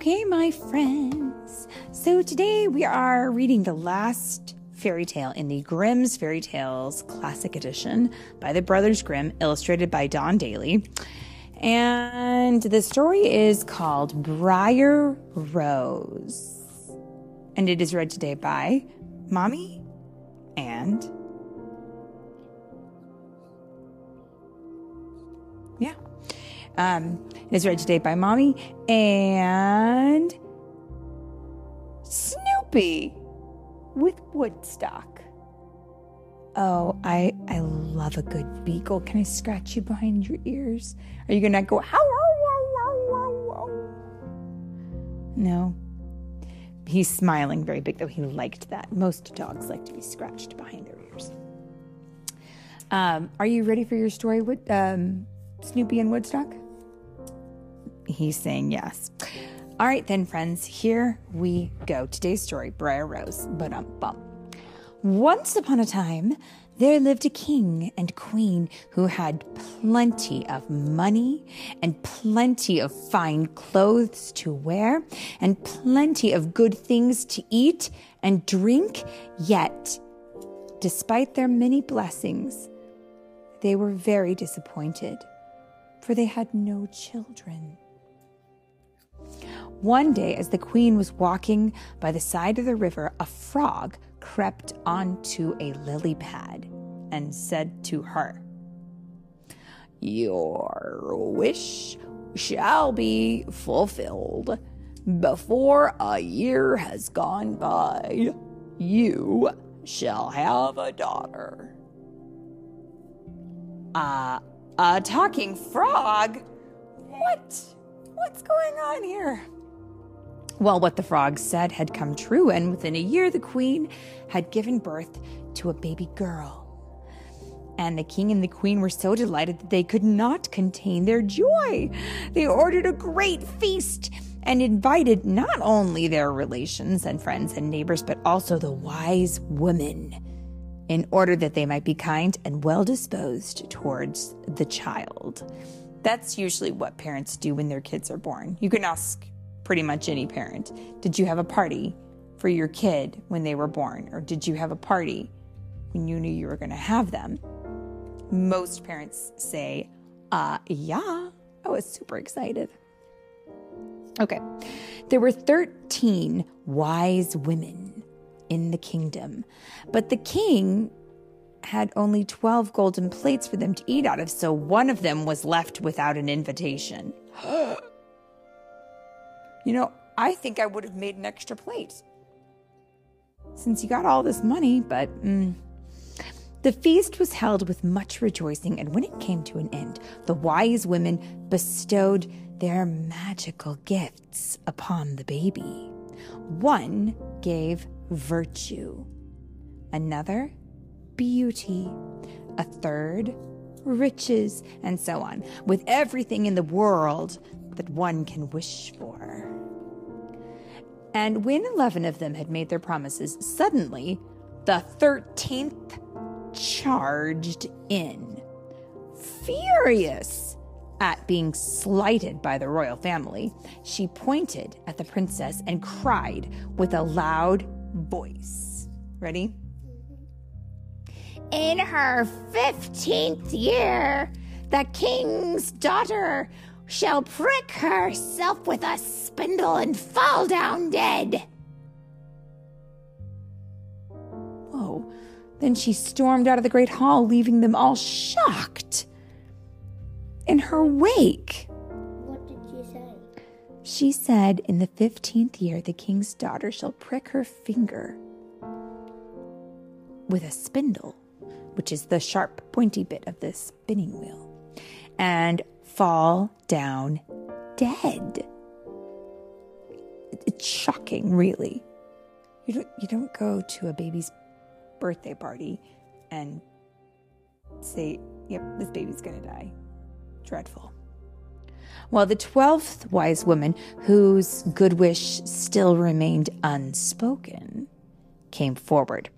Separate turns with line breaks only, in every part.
Okay, my friends. So today we are reading the last fairy tale in the Grimm's Fairy Tales Classic Edition by the Brothers Grimm, illustrated by Don Daily. And the story is called Briar Rose. And it is read today by Mommy and Um, it is read today by Mommy and Snoopy with Woodstock. Oh, I I love a good beagle. Can I scratch you behind your ears? Are you gonna go how? No. He's smiling very big, though he liked that. Most dogs like to be scratched behind their ears. Um, are you ready for your story, Wood, um, Snoopy and Woodstock? He's saying yes. All right, then, friends, here we go. Today's story Briar Rose. But um, bum. Once upon a time, there lived a king and queen who had plenty of money and plenty of fine clothes to wear and plenty of good things to eat and drink. Yet, despite their many blessings, they were very disappointed, for they had no children. One day, as the queen was walking by the side of the river, a frog crept onto a lily pad and said to her, Your wish shall be fulfilled. Before a year has gone by, you shall have a daughter. Uh, a talking frog? What? What's going on here? Well, what the frog said had come true, and within a year, the queen had given birth to a baby girl. And the king and the queen were so delighted that they could not contain their joy. They ordered a great feast and invited not only their relations and friends and neighbors, but also the wise women, in order that they might be kind and well disposed towards the child. That's usually what parents do when their kids are born. You can ask pretty much any parent Did you have a party for your kid when they were born? Or did you have a party when you knew you were going to have them? Most parents say, uh, yeah, I was super excited. Okay, there were 13 wise women in the kingdom, but the king had only 12 golden plates for them to eat out of, so one of them was left without an invitation. you know, I think I would have made an extra plate since you got all this money, but mm. the feast was held with much rejoicing, and when it came to an end, the wise women bestowed their magical gifts upon the baby. One gave virtue, another beauty, a third, riches, and so on, with everything in the world that one can wish for. And when 11 of them had made their promises, suddenly the 13th charged in, furious at being slighted by the royal family. She pointed at the princess and cried with a loud voice. Ready? Mm-hmm. In her fifteenth year, the king's daughter shall prick herself with a spindle and fall down dead. Whoa. Then she stormed out of the great hall, leaving them all shocked. In her wake,
she
said, In the fifteenth year, the king's daughter shall prick her finger with a spindle, which is the sharp, pointy bit of the spinning wheel, and fall down dead. It's shocking, really. You don't, you don't go to a baby's birthday party and say, Yep, this baby's gonna die. Dreadful. Well, the twelfth wise woman, whose good wish still remained unspoken, came forward.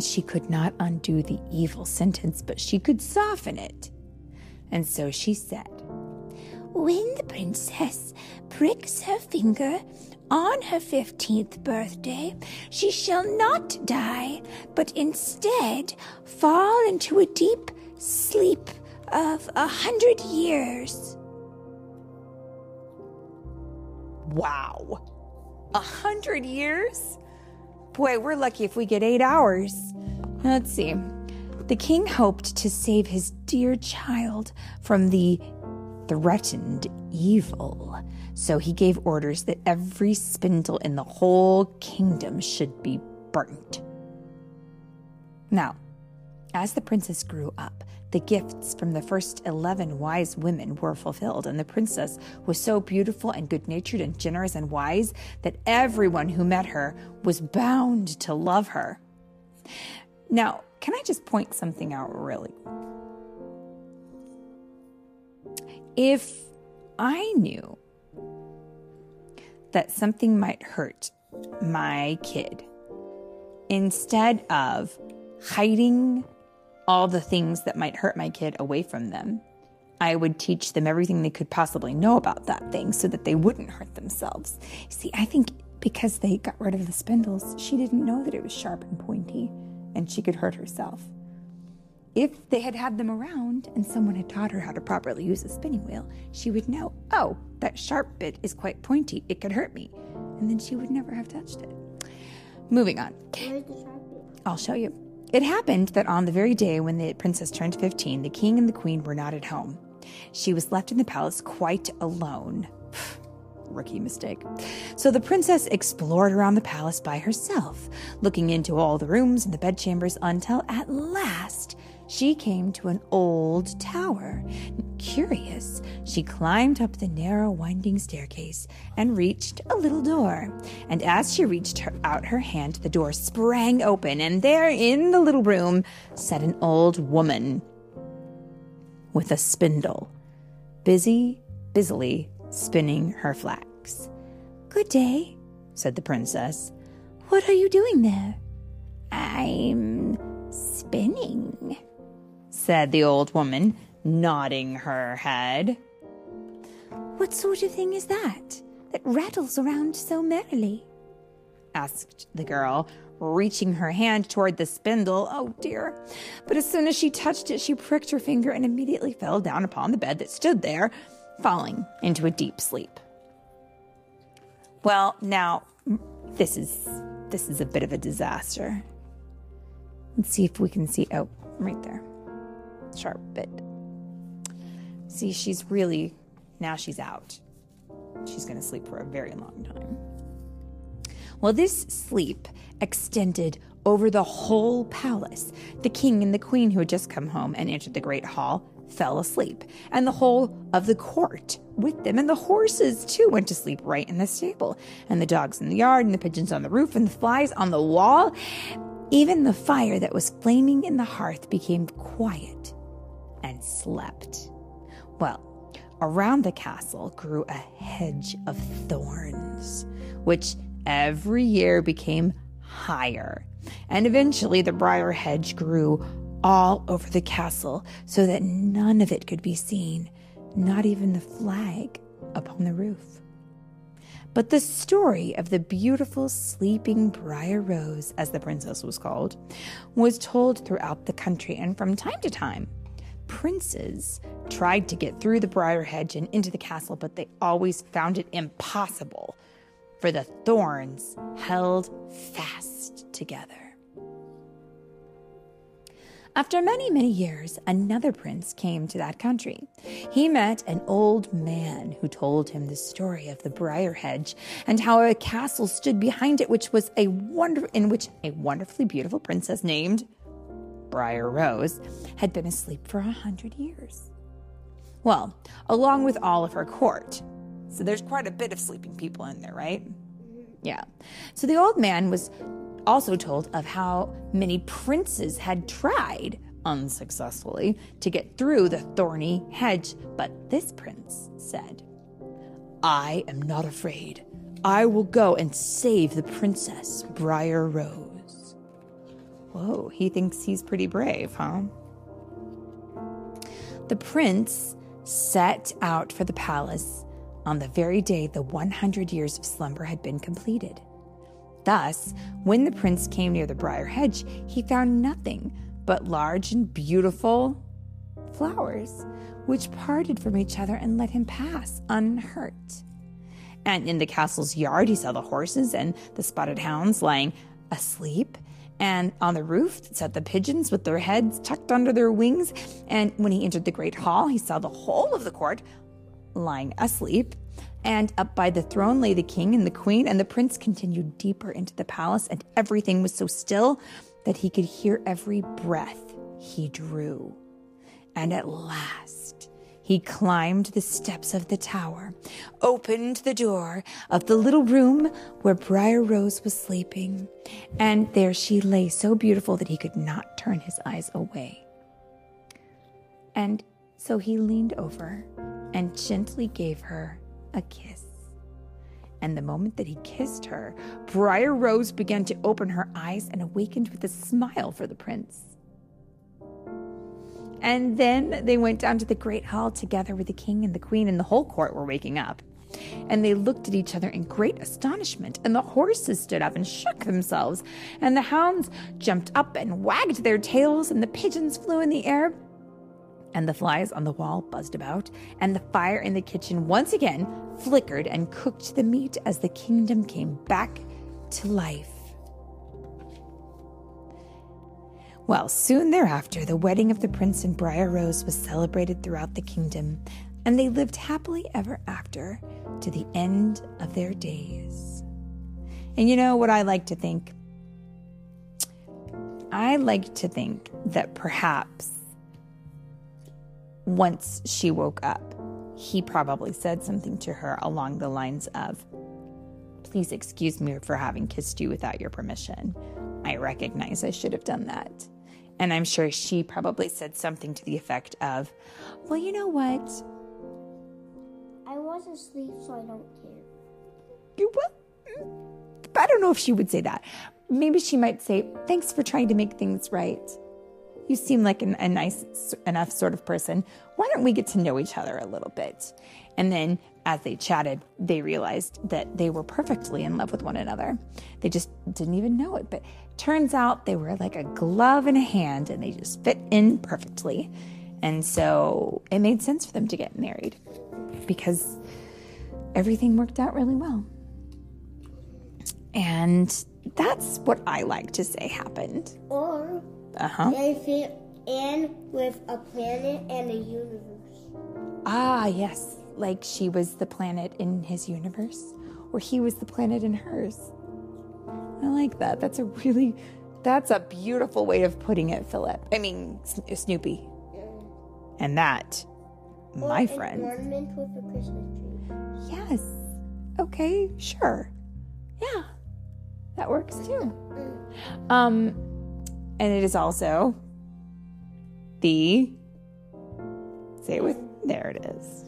She could not undo the evil sentence, but she could soften it. And so she said,
when the princess pricks her finger on her 15th birthday, she shall not die, but instead fall into a deep sleep of a hundred years.
Wow. A hundred years? Boy, we're lucky if we get eight hours. Let's see. The king hoped to save his dear child from the threatened evil. So he gave orders that every spindle in the whole kingdom should be burnt. Now, as the princess grew up, the gifts from the first 11 wise women were fulfilled, and the princess was so beautiful and good natured and generous and wise that everyone who met her was bound to love her. Now, can I just point something out really? If I knew that something might hurt my kid, instead of hiding all the things that might hurt my kid away from them. I would teach them everything they could possibly know about that thing so that they wouldn't hurt themselves. See, I think because they got rid of the spindles, she didn't know that it was sharp and pointy and she could hurt herself. If they had had them around and someone had taught her how to properly use a spinning wheel, she would know, oh, that sharp bit is quite pointy. It could hurt me. And then she would never have touched it. Moving on. I'll show you. It happened that on the very day when the princess turned 15, the king and the queen were not at home. She was left in the palace quite alone. Rookie mistake. So the princess explored around the palace by herself, looking into all the rooms and the bedchambers until at last she came to an old tower. Curious, she climbed up the narrow, winding staircase and reached a little door. And as she reached her, out her hand, the door sprang open, and there in the little room sat an old woman with a spindle, busy, busily spinning her flax.
Good day, said the princess. What are you doing there?
I'm spinning,
said the old woman, nodding her head.
What sort of thing is that that rattles around so merrily?
asked the girl, reaching her hand toward the spindle. Oh dear. But as soon as she touched it, she pricked her finger and immediately fell down upon the bed that stood there, falling into a deep sleep. Well, now this is this is a bit of a disaster. Let's see if we can see oh, right there sharp bit. See, she's really, now she's out. She's going to sleep for a very long time. Well, this sleep extended over the whole palace. The king and the queen, who had just come home and entered the great hall, fell asleep, and the whole of the court with them, and the horses too went to sleep right in the stable, and the dogs in the yard, and the pigeons on the roof, and the flies on the wall. Even the fire that was flaming in the hearth became quiet and slept. Well, around the castle grew a hedge of thorns, which every year became higher. And eventually the briar hedge grew all over the castle so that none of it could be seen, not even the flag upon the roof. But the story of the beautiful sleeping Briar Rose, as the princess was called, was told throughout the country, and from time to time, princes tried to get through the briar hedge and into the castle, but they always found it impossible, for the thorns held fast together. After many, many years, another prince came to that country. He met an old man who told him the story of the briar hedge and how a castle stood behind it, which was a wonder in which a wonderfully beautiful princess named Briar Rose, had been asleep for a hundred years. Well, along with all of her court. So there's quite a bit of sleeping people in there, right? Yeah. So the old man was also told of how many princes had tried unsuccessfully to get through the thorny hedge, but this prince said, I am not afraid. I will go and save the princess Briar Rose. Whoa, he thinks he's pretty brave, huh? The prince set out for the palace on the very day the 100 years of slumber had been completed. Thus, when the prince came near the briar hedge, he found nothing but large and beautiful flowers, which parted from each other and let him pass unhurt. And in the castle's yard, he saw the horses and the spotted hounds lying asleep. And on the roof sat the pigeons with their heads tucked under their wings. And when he entered the great hall, he saw the whole of the court lying asleep. And up by the throne lay the king and the queen, and the prince continued deeper into the palace, and everything was so still that he could hear every breath he drew. And at last, he climbed the steps of the tower, opened the door of the little room where Briar Rose was sleeping, and there she lay so beautiful that he could not turn his eyes away. And so he leaned over and gently gave her a kiss. And the moment that he kissed her, Briar Rose began to open her eyes and awakened with a smile for the prince. And then they went down to the great hall together where the king and the queen and the whole court were waking up. And they looked at each other in great astonishment, and the horses stood up and shook themselves, and the hounds jumped up and wagged their tails, and the pigeons flew in the air, and the flies on the wall buzzed about, and the fire in the kitchen once again flickered and cooked the meat as the kingdom came back to life. Well, soon thereafter, the wedding of the prince and Briar Rose was celebrated throughout the kingdom, and they lived happily ever after to the end of their days. And you know what I like to think? I like to think that perhaps once she woke up, he probably said something to her along the lines of, Please excuse me for having kissed you without your permission. I recognize I should have done that. And I'm sure she probably said something to the effect of, Well, you know what?
I was asleep, so I don't care.
You what? I don't know if she would say that. Maybe she might say, Thanks for trying to make things right. You seem like an, a nice enough sort of person. Why don't we get to know each other a little bit? And then as they chatted, they realized that they were perfectly in love with one another. They just didn't even know it. But turns out they were like a glove and a hand and they just fit in perfectly. And so it made sense for them to get married because everything worked out really well. And that's what I like to say happened.
Or
Uh-huh.
they fit in with a planet and a universe.
Ah, yes. Like she was the planet in his universe, or he was the planet in hers. I like that. That's a really, that's a beautiful way of putting it, Philip. I mean, Snoopy. And that,
Or
my friend.
ornament with a Christmas tree.
Yes. Okay, sure. Yeah. That works too. Um and it is also the say it with there it is.